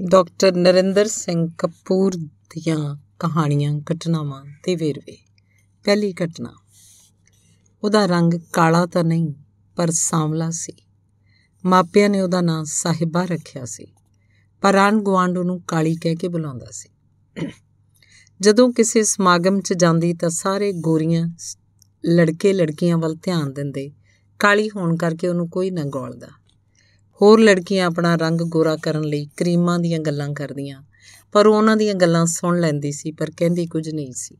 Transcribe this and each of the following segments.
Doctor Narendra Singh Kapoor ਦੀਆਂ ਕਹਾਣੀਆਂ ਘਟਨਾਵਾਂ ਤੇ ਵੇਰਵੇ। ਪਹਿਲੀ ਘਟਨਾ। ਉਹਦਾ ਰੰਗ ਕਾਲਾ ਤਾਂ ਨਹੀਂ, ਪਰ ਸਾਂਵਲਾ ਸੀ। ਮਾਪਿਆਂ ਨੇ ਉਹਦਾ ਨਾਂ ਸਾਹਿਬਾ ਰੱਖਿਆ ਸੀ, ਪਰ ਆਂਢ ਗੁਆਂਢ ਉਹਨੂੰ ਕਾਲੀ ਕਹਿ ਕੇ ਬੁਲਾਉਂਦਾ ਸੀ। ਜਦੋਂ ਕਿਸੇ ਸਮਾਗਮ 'ਚ ਜਾਂਦੀ ਤਾਂ ਸਾਰੇ ਗੋਰੀਆਂ ਲੜਕੇ ਲੜਕੀਆਂ ਵੱਲ ਧਿਆਨ ਦਿੰਦੇ। ਕਾਲੀ ਹੋਣ ਕਰਕੇ ਉਹਨੂੰ ਕੋਈ ਨਾ ਗੋਲਦਾ। ਹੋਰ ਲੜਕੀਆਂ ਆਪਣਾ ਰੰਗ ਗੋਰਾ ਕਰਨ ਲਈ ਕਰੀਮਾਂ ਦੀਆਂ ਗੱਲਾਂ ਕਰਦੀਆਂ। ਪਰ ਉਹ ਉਹਨਾਂ ਦੀਆਂ ਗੱਲਾਂ ਸੁਣ ਲੈਂਦੀ ਸੀ, ਪਰ ਕਹਿੰਦੀ ਕੁਝ ਨਹੀਂ ਸੀ।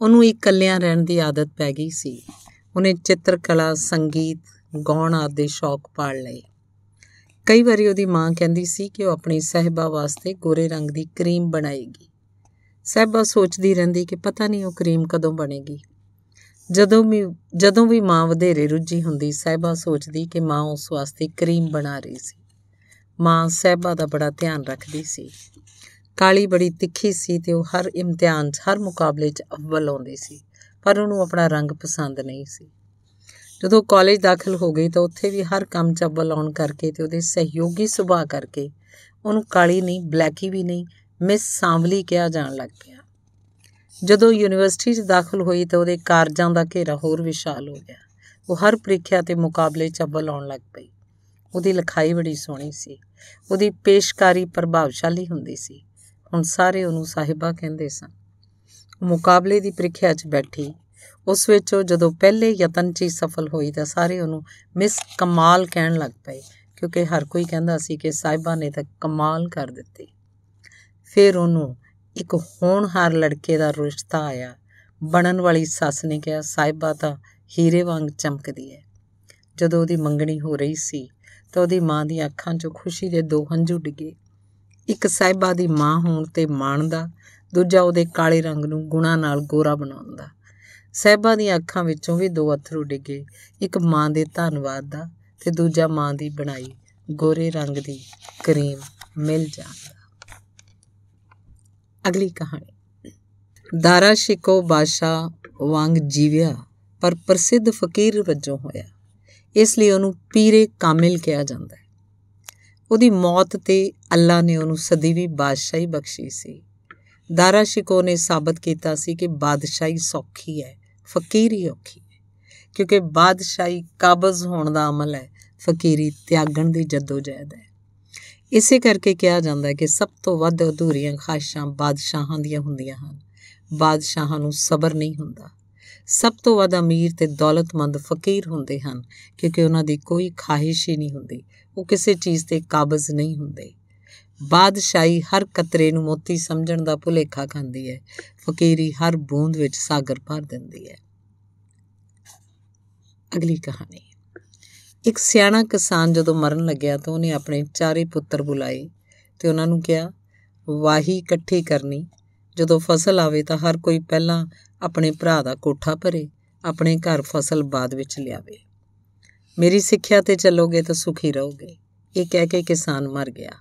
ਉਹਨੂੰ ਇਕੱਲਿਆਂ ਰਹਿਣ ਦੀ ਆਦਤ ਪੈ ਗਈ ਸੀ। ਉਹਨੇ ਚਿੱਤਰਕਲਾ, ਸੰਗੀਤ, ਗਾਉਣ ਆਦਿ ਦੇ ਸ਼ੌਕ ਪਾਲ ਲਏ। ਕਈ ਵਾਰੀ ਉਹਦੀ ਮਾਂ ਕਹਿੰਦੀ ਸੀ ਕਿ ਉਹ ਆਪਣੀ ਸਹਿਬਾ ਵਾਸਤੇ ਗੋਰੇ ਰੰਗ ਦੀ ਕਰੀਮ ਬਣਾਏਗੀ। ਸਹਿਬਾ ਸੋਚਦੀ ਰਹਿੰਦੀ ਕਿ ਪਤਾ ਨਹੀਂ ਉਹ ਕਰੀਮ ਕਦੋਂ ਬਣੇਗੀ। ਜਦੋਂ ਵੀ ਜਦੋਂ ਵੀ ਮਾਂ ਵਧੇਰੇ ਰੁੱਝੀ ਹੁੰਦੀ, ਸਹਿਬਾ ਸੋਚਦੀ ਕਿ ਮਾਂ ਉਸ ਵਾਸਤੇ ਕਰੀਮ ਬਣਾ ਰਹੀ ਸੀ। ਮਾਂ ਸਹਿਬਾ ਦਾ ਬੜਾ ਧਿਆਨ ਰੱਖਦੀ ਸੀ। ਕਾਲੀ ਬੜੀ ਤਿੱਖੀ ਸੀ ਤੇ ਉਹ ਹਰ ਇਮਤਿਹਾਨ 'ਚ, ਹਰ ਮੁਕਾਬਲੇ 'ਚ ਅਵਲ ਆਉਂਦੀ ਸੀ, ਪਰ ਉਹਨੂੰ ਆਪਣਾ ਰੰਗ ਪਸੰਦ ਨਹੀਂ ਸੀ। ਜਦੋਂ ਕਾਲਜ ਦਾਖਲ ਹੋ ਗਈ ਤਾਂ ਉੱਥੇ ਵੀ ਹਰ ਕੰਮ 'ਚ ਅਵਲ ਆਉਣ ਕਰਕੇ ਤੇ ਉਹਦੇ ਸਹਿਯੋਗੀ ਸੁਭਾਅ ਕਰਕੇ ਉਹਨੂੰ ਕਾਲੀ ਨਹੀਂ, ਬਲੈਕੀ ਵੀ ਨਹੀਂ, ਮਿਸ ਸਾਂਵਲੀ ਕਿਹਾ ਜਾਣ ਲੱਗ ਪਿਆ। ਜਦੋਂ ਯੂਨੀਵਰਸਿਟੀ 'ਚ ਦਾਖਲ ਹੋਈ ਤਾਂ ਉਹਦੇ ਕਾਰਜਾਂ ਦਾ ਘੇਰਾ ਹੋਰ ਵਿਸ਼ਾਲ ਹੋ ਗਿਆ। ਉਹ ਹਰ ਪ੍ਰੀਖਿਆ ਤੇ ਮੁਕਾਬਲੇ 'ਚ ਅਵਲ ਆਉਣ ਲੱਗ ਪਈ। ਉਹਦੀ ਲਿਖਾਈ ਬੜੀ ਸੋਹਣੀ ਸੀ। ਉਹਦੀ ਪੇਸ਼ਕਾਰੀ ਪ੍ਰਭਾਵਸ਼ਾਲੀ ਹੁੰਦੀ ਸੀ। ਹੁਣ ਸਾਰੇ ਉਹਨੂੰ ਸਾਹਿਬਾ ਕਹਿੰਦੇ ਸਨ। ਮੁਕਾਬਲੇ ਦੀ ਪ੍ਰੀਖਿਆ 'ਚ ਬੈਠੀ। ਉਸ ਵਿੱਚ ਉਹ ਜਦੋਂ ਪਹਿਲੇ ਯਤਨ 'ਚ ਹੀ ਸਫਲ ਹੋਈ ਤਾਂ ਸਾਰੇ ਉਹਨੂੰ ਮਿਸ ਕਮਾਲ ਕਹਿਣ ਲੱਗ ਪਏ, ਕਿਉਂਕਿ ਹਰ ਕੋਈ ਕਹਿੰਦਾ ਸੀ ਕਿ ਸਾਹਿਬਾ ਨੇ ਤਾਂ ਕਮਾਲ ਕਰ ਦਿੱਤੀ। ਫਿਰ ਉਹਨੂੰ ਇੱਕ ਹੋਣਹਾਰ ਲੜਕੇ ਦਾ ਰਿਸ਼ਤਾ ਆਇਆ। ਬਣਨ ਵਾਲੀ ਸੱਸ ਨੇ ਕਿਹਾ, ਸਾਹਿਬਾ ਤਾਂ ਹੀਰੇ ਵਾਂਗ ਚਮਕਦੀ ਹੈ ਜਦੋਂ ਉਹਦੀ ਮੰਗਣੀ ਹੋ ਰਹੀ ਸੀ, ਤਾਂ ਉਹਦੀ ਮਾਂ ਦੀਆਂ ਅੱਖਾਂ 'ਚੋਂ ਖੁਸ਼ੀ ਦੇ ਦੋ ਹੰਝੂ ਡਿੱਗੇ। ਇੱਕ ਸਾਹਿਬਾ ਦੀ ਮਾਂ ਹੋਣ ਤੇ ਮਾਣ ਦਾ, ਦੂਜਾ ਉਹਦੇ ਕਾਲੇ ਰੰਗ ਨੂੰ ਗੁਣਾ ਨਾਲ ਗੋਰਾ ਬਣਾਉਣ ਦਾ। ਸਾਹਿਬਾ ਦੀਆਂ ਅੱਖਾਂ ਵਿੱਚੋਂ ਵੀ ਦੋ ਅਥਰੂ ਡਿੱਗੇ, ਇੱਕ ਮਾਂ ਦੇ ਧੰਨਵਾਦ ਦਾ ਤੇ ਦੂਜਾ ਮਾਂ ਦੀ ਬਣਾਈ ਗੋਰੇ ਰੰਗ ਦੀ ਕਰੀਮ ਮਿਲ ਜਾਂਦਾ ਅਗਲੀ ਕਹਾਣੀ। ਦਾਰਾ ਸ਼ਿਕੋ ਬਾਦਸ਼ਾਹ ਵਾਂਗ ਜੀਵਿਆ, ਪਰ ਪ੍ਰਸਿੱਧ ਫਕੀਰ ਵਜੋਂ ਹੋਇਆ। ਇਸ ਲਈ ਉਹਨੂੰ ਪੀਰੇ ਕਾਮਿਲ ਕਿਹਾ ਜਾਂਦਾ ਹੈ। ਉਹਦੀ ਮੌਤ ਤੇ ਅੱਲਾ ਨੇ ਉਹਨੂੰ ਸਦੀਵੀ ਬਾਦਸ਼ਾਹੀ ਬਖਸ਼ੀ ਸੀ। ਦਾਰਾ ਸ਼ਿਕੋ ਨੇ ਸਾਬਤ ਕੀਤਾ ਸੀ ਕਿ ਬਾਦਸ਼ਾਹੀ ਸੌਖੀ ਹੈ, ਫਕੀਰੀ ਔਖੀ ਹੈ। ਕਿਉਂਕਿ ਬਾਦਸ਼ਾਹੀ ਕਾਬਜ਼ ਹੋਣ ਦਾ ਅਮਲ ਹੈ, ਫਕੀਰੀ ਤਿਆਗਣ ਦੀ ਜਦੋਜਹਿਦ ਹੈ। ਇਸੇ ਕਰਕੇ ਕਿਹਾ ਜਾਂਦਾ ਹੈ ਕਿ ਸਭ ਤੋਂ ਵੱਧ ਅਧੂਰੀਆਂ ਖਾਸ਼ਾਂ ਬਾਦਸ਼ਾਹਾਂ ਦੀਆਂ ਹੁੰਦੀਆਂ ਹਨ। ਬਾਦਸ਼ਾਹਾਂ ਨੂੰ ਸਬਰ ਨਹੀਂ ਹੁੰਦਾ। ਸਭ ਤੋਂ ਵੱਧ ਅਮੀਰ ਤੇ ਦੌਲਤਮੰਦ ਫਕੀਰ ਹੁੰਦੇ ਹਨ, ਕਿਉਂਕਿ ਉਹਨਾਂ ਦੀ ਕੋਈ ਖਾਹਿਸ਼ ਹੀ ਨਹੀਂ ਹੁੰਦੀ। ਉਹ ਕਿਸੇ ਚੀਜ਼ ਤੇ ਕਾਬਜ਼ ਨਹੀਂ ਹੁੰਦੇ। ਬਾਦਸ਼ਾਹੀ ਹਰ ਕਤਰੇ ਨੂੰ ਮੋਤੀ ਸਮਝਣ ਦਾ ਭੁਲੇਖਾ ਖਾਂਦੀ ਹੈ। ਫਕੀਰੀ ਹਰ ਬੂੰਦ ਵਿੱਚ ਸਾਗਰ ਭਰ ਦਿੰਦੀ ਹੈ। ਅਗਲੀ ਕਹਾਣੀ। ਇੱਕ ਸਿਆਣਾ ਕਿਸਾਨ ਜਦੋਂ ਮਰਨ ਲੱਗਿਆ ਤਾਂ ਉਹਨੇ ਆਪਣੇ ਚਾਰੇ ਪੁੱਤਰ ਬੁਲਾਏ ਤੇ ਉਹਨਾਂ ਨੂੰ ਕਿਹਾ, ਵਾਹੀ ਇਕੱਠੀ ਕਰਨੀ। ਜਦੋਂ ਫਸਲ ਆਵੇ ਤਾਂ ਹਰ ਕੋਈ ਪਹਿਲਾਂ ਆਪਣੇ ਭਰਾ ਦਾ ਕੋਠਾ ਭਰੇ, ਆਪਣੇ ਘਰ ਫਸਲ ਬਾਅਦ ਵਿੱਚ ਲਿਆਵੇ। ਮੇਰੀ ਸਿੱਖਿਆ ਤੇ ਚੱਲੋਗੇ ਤਾਂ ਸੁਖੀ ਰਹੋਗੇ। ਇਹ ਕਹਿ ਕੇ ਕਿਸਾਨ ਮਰ ਗਿਆ।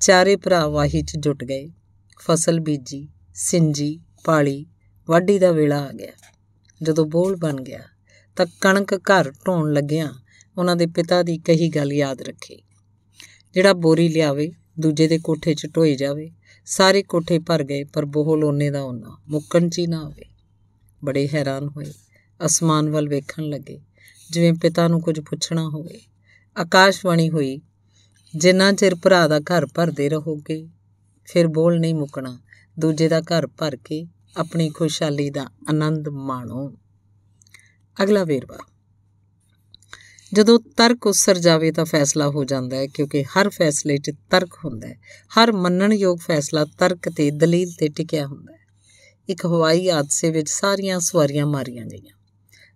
ਚਾਰੇ ਭਰਾ ਵਾਹੀ 'ਚ ਜੁਟ ਗਏ। ਫਸਲ ਬੀਜੀ, ਸਿੰਜੀ, ਪਾਲੀ, ਵਾਢੀ ਦਾ ਵੇਲਾ ਆ ਗਿਆ। ਜਦੋਂ ਬੋਲ ਬਣ ਗਿਆ ਤਾਂ ਕਣਕ ਘਰ ਢੋਣ ਲੱਗਿਆ ਉਹਨਾਂ ਦੇ ਪਿਤਾ ਦੀ ਕਹੀ ਗੱਲ ਯਾਦ ਰੱਖੀ। ਜਿਹੜਾ ਬੋਰੀ ਲਿਆਵੇ, ਦੂਜੇ ਦੇ ਕੋਠੇ 'ਚ ਢੋਈ ਜਾਵੇ, ਸਾਰੇ ਕੋਠੇ ਭਰ ਗਏ, ਪਰ ਬੋਹਲ ਉਹਨੇ ਦਾ ਉਹਨਾਂ ਮੁੱਕਣ 'ਚ ਹੀ ਨਾ ਆਵੇ। ਬੜੇ ਹੈਰਾਨ ਹੋਏ, ਅਸਮਾਨ ਵੱਲ ਵੇਖਣ ਲੱਗੇ, ਜਿਵੇਂ ਪਿਤਾ ਨੂੰ ਕੁਝ ਪੁੱਛਣਾ ਹੋਵੇ। ਆਕਾਸ਼ਵਾਣੀ ਹੋਈ, ਜਿੰਨਾ ਚਿਰ ਭਰਾ ਦਾ ਘਰ ਭਰਦੇ ਰਹੋਗੇ, ਫਿਰ ਬੋਲ ਨਹੀਂ ਮੁੱਕਣਾ। ਦੂਜੇ ਦਾ ਘਰ ਭਰ ਕੇ ਆਪਣੀ ਖੁਸ਼ਹਾਲੀ ਦਾ ਆਨੰਦ ਮਾਣੋ। ਅਗਲਾ ਵੇਰਵਾ। ਜਦੋਂ ਤਰਕ ਉਸਰ ਜਾਵੇ ਤਾਂ ਫੈਸਲਾ ਹੋ ਜਾਂਦਾ ਹੈ, ਕਿਉਂਕਿ ਹਰ ਫੈਸਲੇ 'ਚ ਤਰਕ ਹੁੰਦਾ ਹੈ। ਹਰ ਮੰਨਣਯੋਗ ਫੈਸਲਾ ਤਰਕ ਤੇ ਦਲੀਲ ਤੇ ਟਿਕਿਆ ਹੁੰਦਾ ਹੈ। ਇੱਕ ਹਵਾਈ ਹਾਦਸੇ ਵਿੱਚ ਸਾਰੀਆਂ ਸਵਾਰੀਆਂ ਮਾਰੀਆਂ ਗਈਆਂ।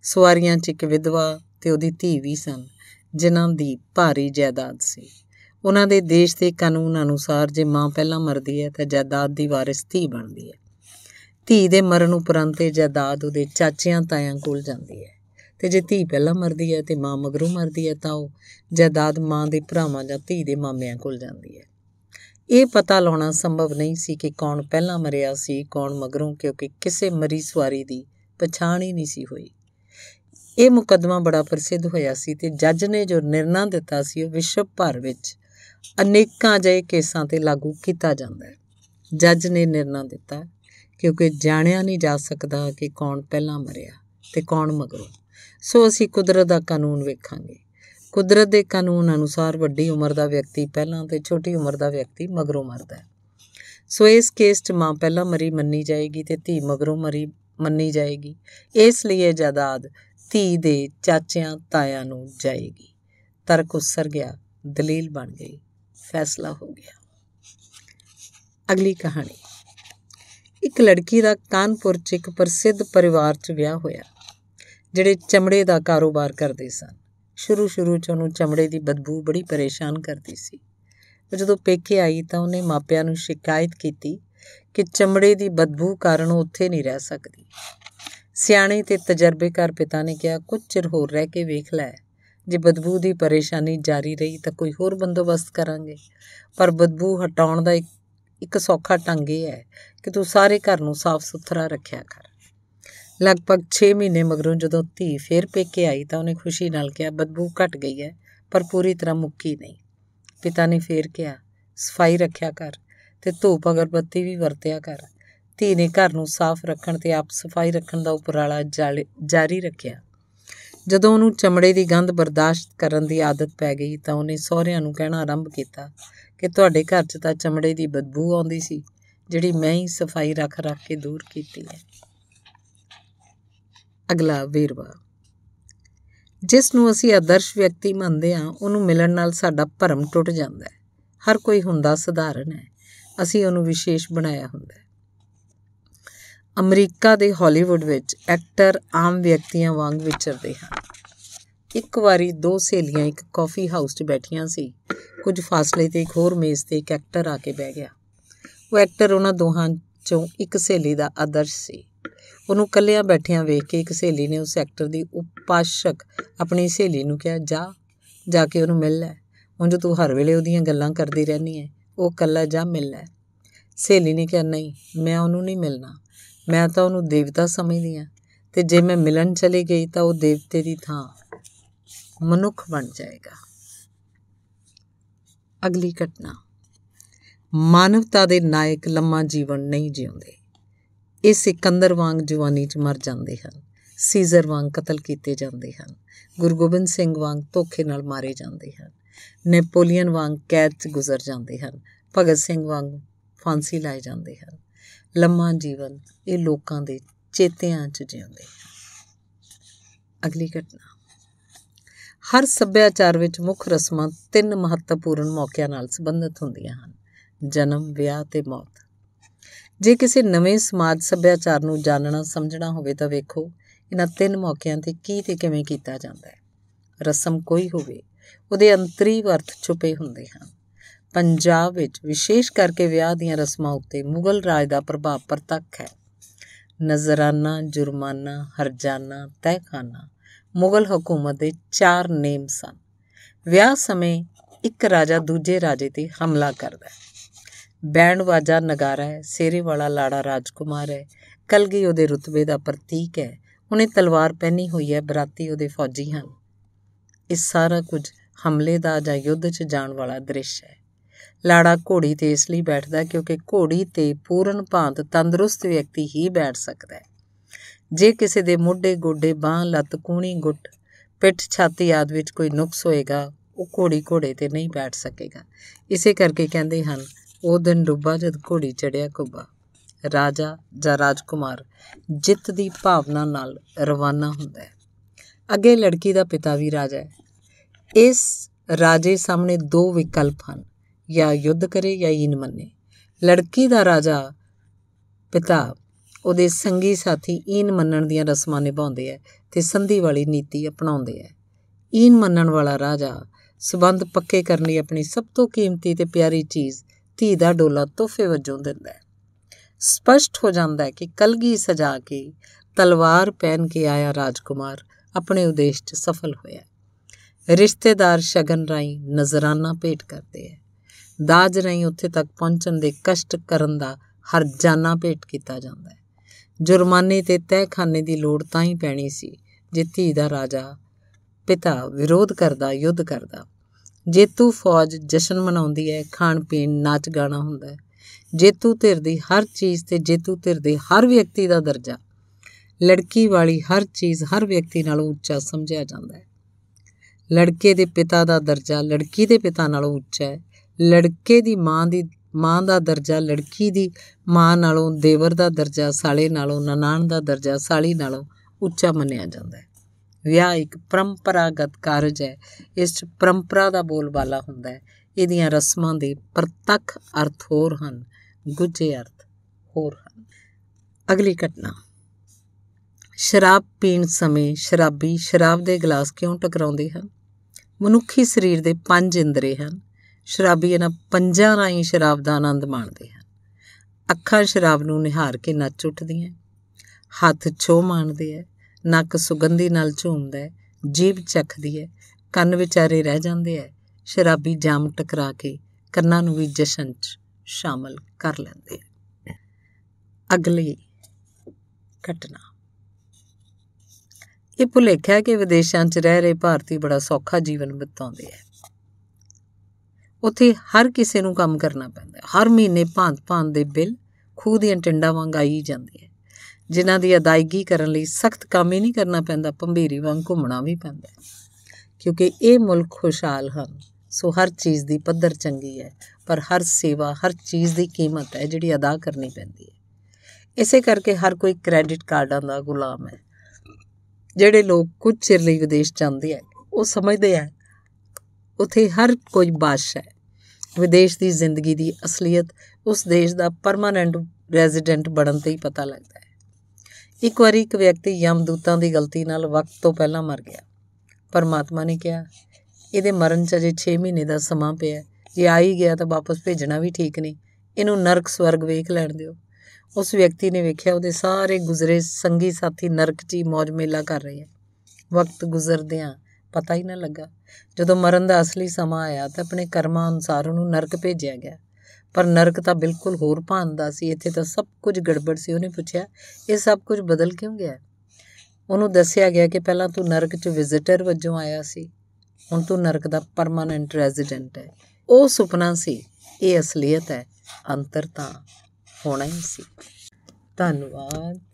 ਸਵਾਰੀਆਂ 'ਚ ਇੱਕ ਵਿਧਵਾ ਤੇ ਉਹਦੀ ਧੀ ਵੀ ਸਨ, ਜਿਨ੍ਹਾਂ ਦੀ ਭਾਰੀ ਜਾਇਦਾਦ ਸੀ। ਉਹਨਾਂ ਦੇ ਦੇਸ਼ ਦੇ ਕਾਨੂੰਨ ਅਨੁਸਾਰ ਜੇ ਮਾਂ ਪਹਿਲਾਂ ਮਰਦੀ ਹੈ ਤਾਂ ਜਾਇਦਾਦ ਦੀ ਵਾਰਿਸ ਧੀ ਬਣਦੀ ਹੈ। ਧੀ ਦੇ ਮਰਨ ਉਪਰੰਤ ਇਹ ਜਾਇਦਾਦ ਉਹਦੇ ਚਾਚਿਆਂ ਤਾਇਆਂ ਕੋਲ ਜਾਂਦੀ ਹੈ। ਤੇ ਜੇ ਧੀ ਪਹਿਲਾਂ ਮਰਦੀ ਹੈ ਤੇ ਮਾਂ ਮਗਰੋਂ ਮਰਦੀ ਹੈ, ਤਾਂ ਉਹ ਜਾਇਦਾਦ ਮਾਂ ਦੇ ਭਰਾਵਾਂ ਜਾਂ ਧੀ ਦੇ ਮਾਮਿਆਂ ਕੋਲ ਜਾਂਦੀ ਹੈ। ਇਹ ਪਤਾ ਲਾਉਣਾ ਸੰਭਵ ਨਹੀਂ ਸੀ ਕਿ ਕੌਣ ਪਹਿਲਾਂ ਮਰਿਆ ਸੀ, ਕੌਣ ਮਗਰੋਂ, ਕਿਉਂਕਿ ਕਿਸੇ ਮਰੀ ਸਵਾਰੀ ਦੀ ਪਛਾਣ ਹੀ ਨਹੀਂ ਸੀ ਹੋਈ। ਇਹ ਮੁਕੱਦਮਾ ਬੜਾ ਪ੍ਰਸਿੱਧ ਹੋਇਆ ਸੀ ਤੇ ਜੱਜ ਨੇ ਜੋ ਨਿਰਣਾ ਦਿੱਤਾ ਸੀ, ਉਹ ਵਿਸ਼ਵ ਭਰ ਵਿੱਚ ਅਨੇਕਾਂ ਅਜਿਹੇ ਕੇਸਾਂ ਤੇ ਲਾਗੂ ਕੀਤਾ ਜਾਂਦਾ ਹੈ। ਜੱਜ ਨੇ ਨਿਰਣਾ ਦਿੱਤਾ, ਕਿਉਂਕਿ ਜਾਣਿਆ ਨਹੀਂ ਜਾ ਸਕਦਾ ਕਿ ਕੌਣ ਪਹਿਲਾਂ ਮਰਿਆ ਤੇ ਕੌਣ ਮਗਰੋਂ। ਸੋ ਅਸੀਂ ਕੁਦਰਤ ਦਾ ਕਾਨੂੰਨ ਵੇਖਾਂਗੇ। ਕੁਦਰਤ ਦੇ ਕਾਨੂੰਨ ਅਨੁਸਾਰ ਵੱਡੀ ਉਮਰ ਦਾ ਵਿਅਕਤੀ ਪਹਿਲਾਂ ਤੇ ਛੋਟੀ ਉਮਰ ਦਾ ਵਿਅਕਤੀ ਮਗਰੋਂ ਮਰਦਾ ਹੈ। ਸੋ ਇਸ ਕੇਸ 'ਚ ਮਾਂ ਪਹਿਲਾਂ ਮਰੀ ਮੰਨੀ ਜਾਏਗੀ ਤੇ ਧੀ ਮਗਰੋਂ ਮਰੀ ਮੰਨੀ ਜਾਏਗੀ। ਇਸ ਲਈ ਇਹ ਜਾਇਦਾਦ ਧੀ ਦੇ ਚਾਚਿਆਂ ਤਾਇਆਂ ਨੂੰ ਜਾਏਗੀ। ਤਰਕ ਉਸਰ ਗਿਆ, ਦਲੀਲ ਬਣ ਗਈ, ਫੈਸਲਾ ਹੋ ਗਿਆ। ਅਗਲੀ ਕਹਾਣੀ। ਇੱਕ ਲੜਕੀ ਦਾ ਕਾਨਪੁਰ 'ਚ ਇੱਕ ਪ੍ਰਸਿੱਧ ਪਰਿਵਾਰ 'ਚ ਵਿਆਹ ਹੋਇਆ। ਜਿਹੜੇ ਚਮੜੇ ਦਾ ਕਾਰੋਬਾਰ ਕਰਦੇ ਸਨ। ਸ਼ੁਰੂ ਸ਼ੁਰੂ 'ਚ ਉਹਨੂੰ ਚਮੜੇ ਦੀ ਬਦਬੂ ਬੜੀ ਪਰੇਸ਼ਾਨ ਕਰਦੀ ਸੀ। ਜਦੋਂ ਪੇਕੇ ਆਈ ਤਾਂ ਉਹਨੇ ਮਾਪਿਆਂ ਨੂੰ ਸ਼ਿਕਾਇਤ ਕੀਤੀ ਕਿ ਚਮੜੇ ਦੀ ਬਦਬੂ ਕਾਰਨ ਉਹ ਉੱਥੇ ਨਹੀਂ ਰਹਿ ਸਕਦੀ। ਸਿਆਣੇ ਤੇ ਤਜਰਬੇਕਾਰ ਪਿਤਾ ਨੇ ਕਿਹਾ, ਕੁਝ ਚਿਰ ਹੋਰ ਰਹਿ ਕੇ ਵੇਖ ਲੈ। ਜੇ ਬਦਬੂ ਦੀ ਪਰੇਸ਼ਾਨੀ ਜਾਰੀ ਰਹੀ ਤਾਂ ਕੋਈ ਹੋਰ ਬੰਦੋਬਸਤ ਕਰਾਂਗੇ। ਪਰ ਬਦਬੂ ਹਟਾਉਣ ਦਾ ਇੱਕ ਇੱਕ ਸੌਖਾ ਢੰਗ ਇਹ ਹੈ ਕਿ ਤੂੰ ਸਾਰੇ ਘਰ ਨੂੰ ਸਾਫ਼ ਸੁਥਰਾ ਰੱਖਿਆ ਕਰ। ਲਗਭਗ 6 ਮਹੀਨੇ ਮਗਰੋਂ ਜਦੋਂ ਧੀ ਫੇਰ ਪੇਕੇ ਆਈ ਤਾਂ ਉਹਨੇ ਖੁਸ਼ੀ ਨਾਲ ਕਿਹਾ, ਬਦਬੂ, ਘਟ ਗਈ ਹੈ ਪਰ ਪੂਰੀ ਤਰ੍ਹਾਂ ਮੁੱਕੀ ਨਹੀਂ। ਪਿਤਾ ਨੇ ਫੇਰ ਕਿਹਾ, ਸਫ਼ਾਈ ਰੱਖਿਆ ਕਰ ਤੇ ਧੂਪ, ਅਗਰਬੱਤੀ ਵੀ ਵਰਤਿਆ ਕਰ। ਧੀ ਨੇ ਘਰ ਨੂੰ ਸਾਫ਼ ਰੱਖਣ ਤੇ ਆਪ ਸਫ਼ਾਈ ਰੱਖਣ ਦਾ ਉਪਰਾਲਾ ਜਾਰੀ ਰੱਖਿਆ। ਜਦੋਂ ਉਹਨੂੰ ਚਮੜੇ ਦੀ ਗੰਧ ਬਰਦਾਸ਼ਤ ਕਰਨ ਦੀ ਆਦਤ ਪੈ ਗਈ ਤਾਂ ਉਹਨੇ ਸਹੁਰਿਆਂ ਨੂੰ ਕਹਿਣਾ ਆਰੰਭ ਕੀਤਾ ਕਿ, ਤੁਹਾਡੇ ਘਰ 'ਚ ਤਾਂ ਚਮੜੇ ਦੀ ਬਦਬੂ ਆਉਂਦੀ ਸੀ, ਜਿਹੜੀ ਮੈਂ ਹੀ ਸਫ਼ਾਈ ਰੱਖ ਰੱਖ ਕੇ ਦੂਰ ਕੀਤੀ ਹੈ ਅਗਲਾ ਵੇਰਵਾ। ਜਿਸ ਨੂੰ ਅਸੀਂ ਆਦਰਸ਼ ਵਿਅਕਤੀ ਮੰਨਦੇ ਹਾਂ, ਉਹਨੂੰ ਮਿਲਣ ਨਾਲ ਸਾਡਾ ਭਰਮ ਟੁੱਟ ਜਾਂਦਾ ਹੈ। ਹਰ ਕੋਈ ਹੁੰਦਾ ਸਧਾਰਨ ਹੈ। ਅਸੀਂ ਉਹਨੂੰ ਵਿਸ਼ੇਸ਼ ਬਣਾਇਆ ਹੁੰਦਾ ਹੈ। ਅਮਰੀਕਾ ਦੇ ਹਾਲੀਵੁੱਡ ਵਿੱਚ ਐਕਟਰ ਆਮ ਵਿਅਕਤੀਆਂ ਵਾਂਗ ਵਿਚਰਦੇ ਹਨ। ਇੱਕ ਵਾਰੀ ਦੋ ਸਹੇਲੀਆਂ ਇੱਕ ਕਾਫੀ ਹਾਊਸ 'ਚ ਬੈਠੀਆਂ ਸੀ। ਕੁਝ ਫਾਸਲੇ ਤੇ ਇੱਕ ਹੋਰ ਮੇਜ਼ ਤੇ ਇੱਕ ਐਕਟਰ ਆ ਕੇ ਬਹਿ ਗਿਆ। ਉਹ ਐਕਟਰ ਉਹਨਾਂ ਦੋਹਾਂ 'ਚੋਂ ਇੱਕ ਸਹੇਲੀ ਦਾ ਆਦਰਸ਼ ਸੀ। ਉਹਨੂੰ ਕੱਲਿਆਂ ਬੈਠਿਆਂ ਵੇਖ ਕੇ ਇੱਕ ਸਹੇਲੀ ਨੇ ਉਸ ਐਕਟਰ ਦੀ ਉਪਾਸ਼ਕ ਆਪਣੀ ਸਹੇਲੀ ਨੂੰ ਕਿਹਾ, ਜਾ ਜਾ ਕੇ ਉਹਨੂੰ ਮਿਲ ਲੈ। ਉਂਝ ਤੂੰ ਹਰ ਵੇਲੇ ਉਹਦੀਆਂ ਗੱਲਾਂ ਕਰਦੀ ਰਹਿਨੀ ਹੈ ਉਹ ਕੱਲਾ ਜਾ ਮਿਲ ਲੈ। ਸਹੇਲੀ ਨੇ ਕਿਹਾ, ਨਹੀਂ, ਮੈਂ ਉਹਨੂੰ ਨਹੀਂ ਮਿਲਣਾ। ਮੈਂ ਤਾਂ ਉਹਨੂੰ ਦੇਵਤਾ ਸਮਝਦੀ ਆ। ਤੇ ਜੇ ਮੈਂ ਮਿਲਣ ਚਲੀ ਗਈ ਤਾਂ ਉਹ ਦੇਵਤੇ ਦੀ ਥਾਂ ਮਨੁੱਖ ਬਣ ਜਾਏਗਾ। ਅਗਲੀ ਘਟਨਾ। ਮਾਨਵਤਾ ਦੇ ਨਾਇਕ ਲੰਮਾ ਜੀਵਨ ਨਹੀਂ ਜਿਉਂਦੇ। ਇਹ ਸਿਕੰਦਰ ਵਾਂਗ ਜਵਾਨੀ 'ਚ ਮਰ ਜਾਂਦੇ ਹਨ, ਸੀਜ਼ਰ ਵਾਂਗ ਕਤਲ ਕੀਤੇ ਜਾਂਦੇ ਹਨ, ਗੁਰੂ ਗੋਬਿੰਦ ਸਿੰਘ ਵਾਂਗ ਧੋਖੇ ਨਾਲ ਮਾਰੇ ਜਾਂਦੇ ਹਨ, ਨੈਪੋਲੀਅਨ ਵਾਂਗ ਕੈਦ 'ਚ ਗੁਜ਼ਰ ਜਾਂਦੇ ਹਨ, ਭਗਤ ਸਿੰਘ ਵਾਂਗ ਫਾਂਸੀ ਲਾਏ ਜਾਂਦੇ ਹਨ। ਲੰਮਾ ਜੀਵਨ ਇਹ ਲੋਕਾਂ ਦੇ ਚੇਤਿਆਂ 'ਚ ਜਿਉਂਦੇ ਅਗਲੀ ਘਟਨਾ। ਹਰ ਸੱਭਿਆਚਾਰ ਵਿੱਚ ਮੁੱਖ ਰਸਮਾਂ ਤਿੰਨ ਮਹੱਤਵਪੂਰਨ ਮੌਕਿਆਂ ਨਾਲ ਸੰਬੰਧਿਤ ਹੁੰਦੀਆਂ ਹਨ, ਜਨਮ, ਵਿਆਹ ਤੇ ਮੌਤ। ਜੇ ਕਿਸੇ ਨਵੇਂ ਸਮਾਜ ਸੱਭਿਆਚਾਰ ਨੂੰ ਜਾਣਨਾ, ਸਮਝਣਾ ਹੋਵੇ ਤਾਂ ਵੇਖੋ, ਇਹਨਾਂ ਤਿੰਨ ਮੌਕਿਆਂ ਤੇ ਕੀ ਤੇ ਕਿਵੇਂ ਕੀਤਾ ਜਾਂਦਾ ਹੈ। ਰਸਮ ਕੋਈ ਹੋਵੇ, ਉਹਦੇ ਅੰਤਰੀ ਅਰਥ ਛੁਪੇ ਹੁੰਦੇ ਹਨ। ਪੰਜਾਬ ਵਿੱਚ ਵਿਸ਼ੇਸ਼ ਕਰਕੇ ਵਿਆਹ ਦੀਆਂ ਰਸਮਾਂ ਉੱਤੇ ਮੁਗਲ ਰਾਜ ਦਾ ਪ੍ਰਭਾਵ ਪ੍ਰਤੱਖ ਹੈ। ਨਜ਼ਰਾਨਾ, ਜੁਰਮਾਨਾ, ਹਰਜਾਨਾ, ਤਹਿਖਾਨਾ, ਮੁਗਲ ਹਕੂਮਤ ਦੇ ਚਾਰ ਨੇਮ ਸਨ। ਵਿਆਹ ਸਮੇਂ ਇੱਕ ਰਾਜਾ ਦੂਜੇ ਰਾਜੇ ਤੇ ਹਮਲਾ ਕਰਦਾ ਹੈ। ਬੈਂਡ ਵਾਜਾ ਨਗਾਰਾ ਹੈ ਸੇਰੇ ਵਾਲਾ ਲਾੜਾ ਰਾਜਕੁਮਾਰ ਹੈ। ਕਲਗੀ ਉਹਦੇ ਰੁਤਬੇ ਦਾ ਪ੍ਰਤੀਕ ਹੈ। ਉਹਨੇ ਤਲਵਾਰ ਪਹਿਨੀ ਹੋਈ ਹੈ, ਬਰਾਤੀ ਉਹਦੇ ਫੌਜੀ ਹਨ। ਇਹ ਸਾਰਾ ਕੁਝ ਹਮਲੇ ਦਾ ਜਾਂ ਯੁੱਧ 'ਚ ਜਾਣ ਵਾਲਾ ਦ੍ਰਿਸ਼ ਹੈ। ਲਾੜਾ ਘੋੜੀ ਤੇ ਇਸ ਲਈ ਬੈਠਦਾ ਕਿਉਂਕਿ ਘੋੜੀ ਤੇ ਪੂਰਨ ਭਾਂਤ ਤੰਦਰੁਸਤ ਵਿਅਕਤੀ ਹੀ ਬੈਠ ਸਕਦਾ ਹੈ। ਜੇ ਕਿਸੇ ਦੇ ਮੋਢੇ, ਗੋਡੇ, ਬਾਹ, ਲੱਤ, ਕੂਣੀ, ਗੁੱਟ, ਪਿੱਠ, ਛਾਤੀ ਆਦ ਵਿੱਚ ਕੋਈ ਨੁਕਸ ਹੋਏਗਾ, ਉਹ ਘੋੜੀ ਘੋੜੇ ਤੇ ਨਹੀਂ ਬੈਠ ਸਕੇਗਾ। ਇਸੇ ਕਰਕੇ ਕਹਿੰਦੇ ਹਨ ਉਹ ਦਿਨ ਡੁੱਬਾ ਜਦ ਘੋੜੀ ਚੜਿਆ ਕੁੱਬਾ ਰਾਜਾ ਜਾਂ ਰਾਜਕੁਮਾਰ ਜਿੱਤ ਦੀ ਭਾਵਨਾ ਨਾਲ ਰਵਾਨਾ ਹੁੰਦਾ ਹੈ। ਅੱਗੇ ਲੜਕੀ ਦਾ ਪਿਤਾ ਵੀ ਰਾਜਾ ਹੈ। ਇਸ ਰਾਜੇ ਸਾਹਮਣੇ ਦੋ ਵਿਕਲਪ ਹਨ, ਜਾਂ ਯੁੱਧ ਕਰੇ ਜਾਂ ਈਨ ਮੰਨੇ। ਲੜਕੀ ਦਾ ਰਾਜਾ ਪਿਤਾ ਉਹਦੇ ਸੰਗੀ ਸਾਥੀ ਈਨ ਮੰਨਣ ਦੀਆਂ ਰਸਮਾਂ ਨਿਭਾਉਂਦੇ ਐ ਤੇ ਸੰਧੀ ਵਾਲੀ ਨੀਤੀ ਅਪਣਾਉਂਦੇ ਐ ਈਨ ਮੰਨਣ ਵਾਲਾ ਰਾਜਾ ਸਬੰਧ ਪੱਕੇ ਕਰਨ ਲਈ ਆਪਣੀ ਸਭ ਤੋਂ ਕੀਮਤੀ ਤੇ ਪਿਆਰੀ ਚੀਜ਼ ਧੀ ਦਾ ਡੋਲਾ ਤੋਹਫੇ ਵਜੋਂ ਦਿੰਦਾ ਹੈ। ਸਪਸ਼ਟ ਹੋ ਜਾਂਦਾ ਹੈ ਕਿ ਕਲਗੀ ਸਜਾ ਕੇ ਤਲਵਾਰ ਪਹਿਨ ਕੇ ਆਇਆ ਰਾਜਕੁਮਾਰ ਆਪਣੇ ਉਦੇਸ਼ 'ਚ ਸਫਲ ਹੋਇਆ ਰਿਸ਼ਤੇਦਾਰ ਸ਼ਗਨ ਰਾਈ ਨਜ਼ਰਾਨਾ ਭੇਟ ਕਰਦੇ ਐ ਦਾਜ ਰਹੀ ਉੱਥੇ ਤੱਕ ਪਹੁੰਚਣ ਦੇ ਕਸ਼ਟ ਕਰਨ ਦਾ ਹਰ ਜਾਨਾ ਭੇਟ ਕੀਤਾ ਜਾਂਦਾ ਹੈ। ਜੁਰਮਾਨੇ ਤੇ ਤਹਿਖਾਨੇ ਦੀ ਲੋੜ ਤਾਂ ਹੀ ਪੈਣੀ ਸੀ ਜੇ ਧੀ ਦਾ ਰਾਜਾ ਪਿਤਾ ਵਿਰੋਧ ਕਰਦਾ, ਯੁੱਧ ਕਰਦਾ। ਜੇਤੂ ਫੌਜ ਜਸ਼ਨ ਮਨਾਉਂਦੀ ਹੈ, ਖਾਣ ਪੀਣ, ਨਾਚ ਗਾਣਾ ਹੁੰਦਾ ਹੈ। ਜੇਤੂ ਧਿਰ ਦੀ ਹਰ ਚੀਜ਼ ਤੇ ਜੇਤੂ ਧਿਰ ਦੇ ਹਰ ਵਿਅਕਤੀ ਦਾ ਦਰਜਾ। ਲੜਕੀ ਵਾਲੀ ਹਰ ਚੀਜ਼ ਹਰ ਵਿਅਕਤੀ ਨਾਲੋਂ ਉੱਚਾ ਸਮਝਿਆ ਜਾਂਦਾ ਹੈ। ਲੜਕੇ ਦੇ ਪਿਤਾ ਦਾ ਦਰਜਾ ਲੜਕੀ ਦੇ ਪਿਤਾ ਨਾਲੋਂ ਉੱਚਾ ਹੈ। ਲੜਕੇ ਦੀ ਮਾਂ ਦੀ, ਮਾਂ ਦਾ ਦਰਜਾ ਲੜਕੀ ਦੀ ਮਾਂ ਨਾਲੋਂ, ਦੇਵਰ ਦਾ ਦਰਜਾ ਸਾਲੇ ਨਾਲੋਂ, ਨਨਾਣ ਦਾ ਦਰਜਾ ਸਾਲੀ ਨਾਲੋਂ ਉੱਚਾ ਮੰਨਿਆ ਜਾਂਦਾ ਹੈ। ਵਿਆਹ ਇੱਕ ਪਰੰਪਰਾਗਤ ਕਾਰਜ ਹੈ। ਇਸ 'ਚ ਪਰੰਪਰਾ ਦਾ ਬੋਲਬਾਲਾ ਹੁੰਦਾ ਹੈ। ਇਹਦੀਆਂ ਰਸਮਾਂ ਦੇ ਪ੍ਰਤੱਖ ਅਰਥ ਹੋਰ ਹਨ, ਗੁੱਝੇ ਅਰਥ ਹੋਰ ਹਨ। ਅਗਲੀ ਘਟਨਾ। ਸ਼ਰਾਬ ਪੀਣ ਸਮੇਂ ਸ਼ਰਾਬੀ ਸ਼ਰਾਬ ਦੇ ਗਲਾਸ ਕਿਉਂ ਟਕਰਾਉਂਦੇ ਹਨ? ਮਨੁੱਖੀ ਸਰੀਰ ਦੇ ਪੰਜ ਇੰਦਰੇ ਹਨ। ਸ਼ਰਾਬੀ ਇਹਨਾਂ ਪੰਜਾਂ ਰਾਹੀਂ ਸ਼ਰਾਬ ਦਾ ਆਨੰਦ ਮਾਣਦੇ ਹਨ। ਅੱਖਾਂ ਸ਼ਰਾਬ ਨੂੰ ਨਿਹਾਰ ਕੇ ਨੱਚ ਉੱਠਦੀਆਂ ਹੱਥ ਛੋ ਮਾਣਦੇ ਹੈ ਨੱਕ ਸੁਗੰਧੀ ਨਾਲ ਝੂਮਦਾ ਹੈ, ਜੀਭ ਚੱਖਦੀ ਹੈ, ਕੰਨ ਵਿਚਾਰੇ ਰਹਿ ਜਾਂਦੇ ਹੈ, ਸ਼ਰਾਬੀ ਜਾਮ ਟਕਰਾ ਕੇ ਕੰਨਾਂ ਨੂੰ ਵੀ ਜਸ਼ਨ 'ਚ ਸ਼ਾਮਲ ਕਰ ਲੈਂਦੇ ਅਗਲੀ ਘਟਨਾ। ਇਹ ਭੁਲੇਖਾ ਕਿ ਵਿਦੇਸ਼ਾਂ 'ਚ ਰਹਿ ਰਹੇ ਭਾਰਤੀ ਬੜਾ ਸੌਖਾ ਜੀਵਨ ਬਿਤਾਉਂਦੇ ਆ ਉੱਥੇ ਹਰ ਕਿਸੇ ਨੂੰ ਕੰਮ ਕਰਨਾ ਪੈਂਦਾ ਹਰ ਮਹੀਨੇ ਭਾਂਤ-ਭਾਂਤ ਦੇ ਬਿੱਲ ਖੂਹ ਦੀਆਂ ਟਿੰਡਾਂ ਵਾਂਗ ਆਈ ਜਾਂਦੇ ਆ ਜਿਨ੍ਹਾਂ ਦੀ ਅਦਾਇਗੀ ਕਰਨ ਲਈ ਸਖਤ ਕੰਮ ਹੀ ਨਹੀਂ ਕਰਨਾ ਪੈਂਦਾ, ਭੰਬੀਰੀ ਵਾਂਗ ਘੁੰਮਣਾ ਵੀ ਪੈਂਦਾ ਕਿਉਂਕਿ ਇਹ ਮੁਲਕ ਖੁਸ਼ਹਾਲ ਹਨ। ਸੋ ਹਰ ਚੀਜ਼ ਦੀ ਪੱਧਰ ਚੰਗੀ ਹੈ, ਪਰ ਹਰ ਸੇਵਾ, ਹਰ ਚੀਜ਼ ਦੀ ਕੀਮਤ ਹੈ ਜਿਹੜੀ ਅਦਾ ਕਰਨੀ ਪੈਂਦੀ ਹੈ। ਇਸੇ ਕਰਕੇ ਹਰ ਕੋਈ ਕ੍ਰੈਡਿਟ ਕਾਰਡਾਂ ਦਾ ਗੁਲਾਮ ਹੈ। ਜਿਹੜੇ ਲੋਕ ਕੁਝ ਚਿਰ ਲਈ ਵਿਦੇਸ਼ ਜਾਂਦੇ ਆ, ਉਹ ਸਮਝਦੇ ਆ, ਉਥੇ ਹਰ ਕੋਈ ਬਾਦਸ਼ਾਹ ਹੈ। ਵਿਦੇਸ਼ ਦੀ ਜ਼ਿੰਦਗੀ ਦੀ ਅਸਲੀਅਤ ਉਸ ਦੇਸ਼ ਦਾ ਪਰਮਾਨੈਂਟ ਰੈਜ਼ੀਡੈਂਟ ਬਣਨ ਤੇ ਹੀ ਪਤਾ ਲੱਗਦਾ ਹੈ। ਇੱਕ ਵਾਰੀ ਇੱਕ ਵਿਅਕਤੀ ਯਮਦੂਤਾਂ ਦੀ ਗਲਤੀ ਨਾਲ ਵਕਤ ਤੋਂ ਪਹਿਲਾਂ ਮਰ ਗਿਆ। ਪਰਮਾਤਮਾ ਨੇ ਕਿਹਾ, ਇਹਦੇ ਮਰਨ 'ਚ ਅਜੇ 6 ਮਹੀਨੇ ਦਾ ਸਮਾਂ ਪਿਆ ਜੇ ਆ ਹੀ ਗਿਆ ਤਾਂ ਵਾਪਸ ਭੇਜਣਾ ਵੀ ਠੀਕ ਨਹੀਂ। ਇਹਨੂੰ ਨਰਕ ਸਵਰਗ ਵੇਖ ਲੈਣ ਦਿਓ। ਉਸ ਵਿਅਕਤੀ ਨੇ ਵੇਖਿਆ, ਉਹਦੇ ਸਾਰੇ ਗੁਜ਼ਰੇ ਸੰਗੀ ਸਾਥੀ ਨਰਕ 'ਚ ਹੀ ਮौज ਮੇਲਾ ਕਰ ਰਹੇ ਆ। ਵਕਤ ਗੁਜ਼ਰਦਿਆਂ ਪਤਾ ਹੀ ਨਾ ਲੱਗਾ। ਜਦੋਂ ਮਰਨ ਦਾ ਅਸਲੀ ਸਮਾਂ ਆਇਆ ਤਾਂ ਆਪਣੇ ਕਰਮਾਂ ਅਨੁਸਾਰ ਉਹਨੂੰ ਨਰਕ ਭੇਜਿਆ ਗਿਆ। ਪਰ ਨਰਕ ਤਾਂ ਬਿਲਕੁਲ ਹੋਰ ਭਾਂਦਾ ਸੀ। ਇੱਥੇ ਤਾਂ ਸਭ ਕੁਝ ਗੜਬੜ ਸੀ। ਉਹਨੇ ਪੁੱਛਿਆ, ਇਹ ਸਭ ਕੁਝ ਬਦਲ ਕਿਉਂ ਗਿਆ? ਉਹਨੂੰ ਦੱਸਿਆ ਗਿਆ ਕਿ ਪਹਿਲਾਂ ਤੂੰ ਨਰਕ 'ਚ ਵਿਜ਼ਿਟਰ ਵਜੋਂ ਆਇਆ ਸੀ। ਹੁਣ ਤੂੰ ਨਰਕ ਦਾ ਪਰਮਾਨੈਂਟ ਰੈਜ਼ੀਡੈਂਟ ਹੈ। ਉਹ ਸੁਪਨਾ ਸੀ। ਇਹ ਅਸਲੀਅਤ ਹੈ। ਅੰਤਰ ਤਾਂ ਹੋਣਾ ਹੀ ਸੀ। ਧੰਨਵਾਦ।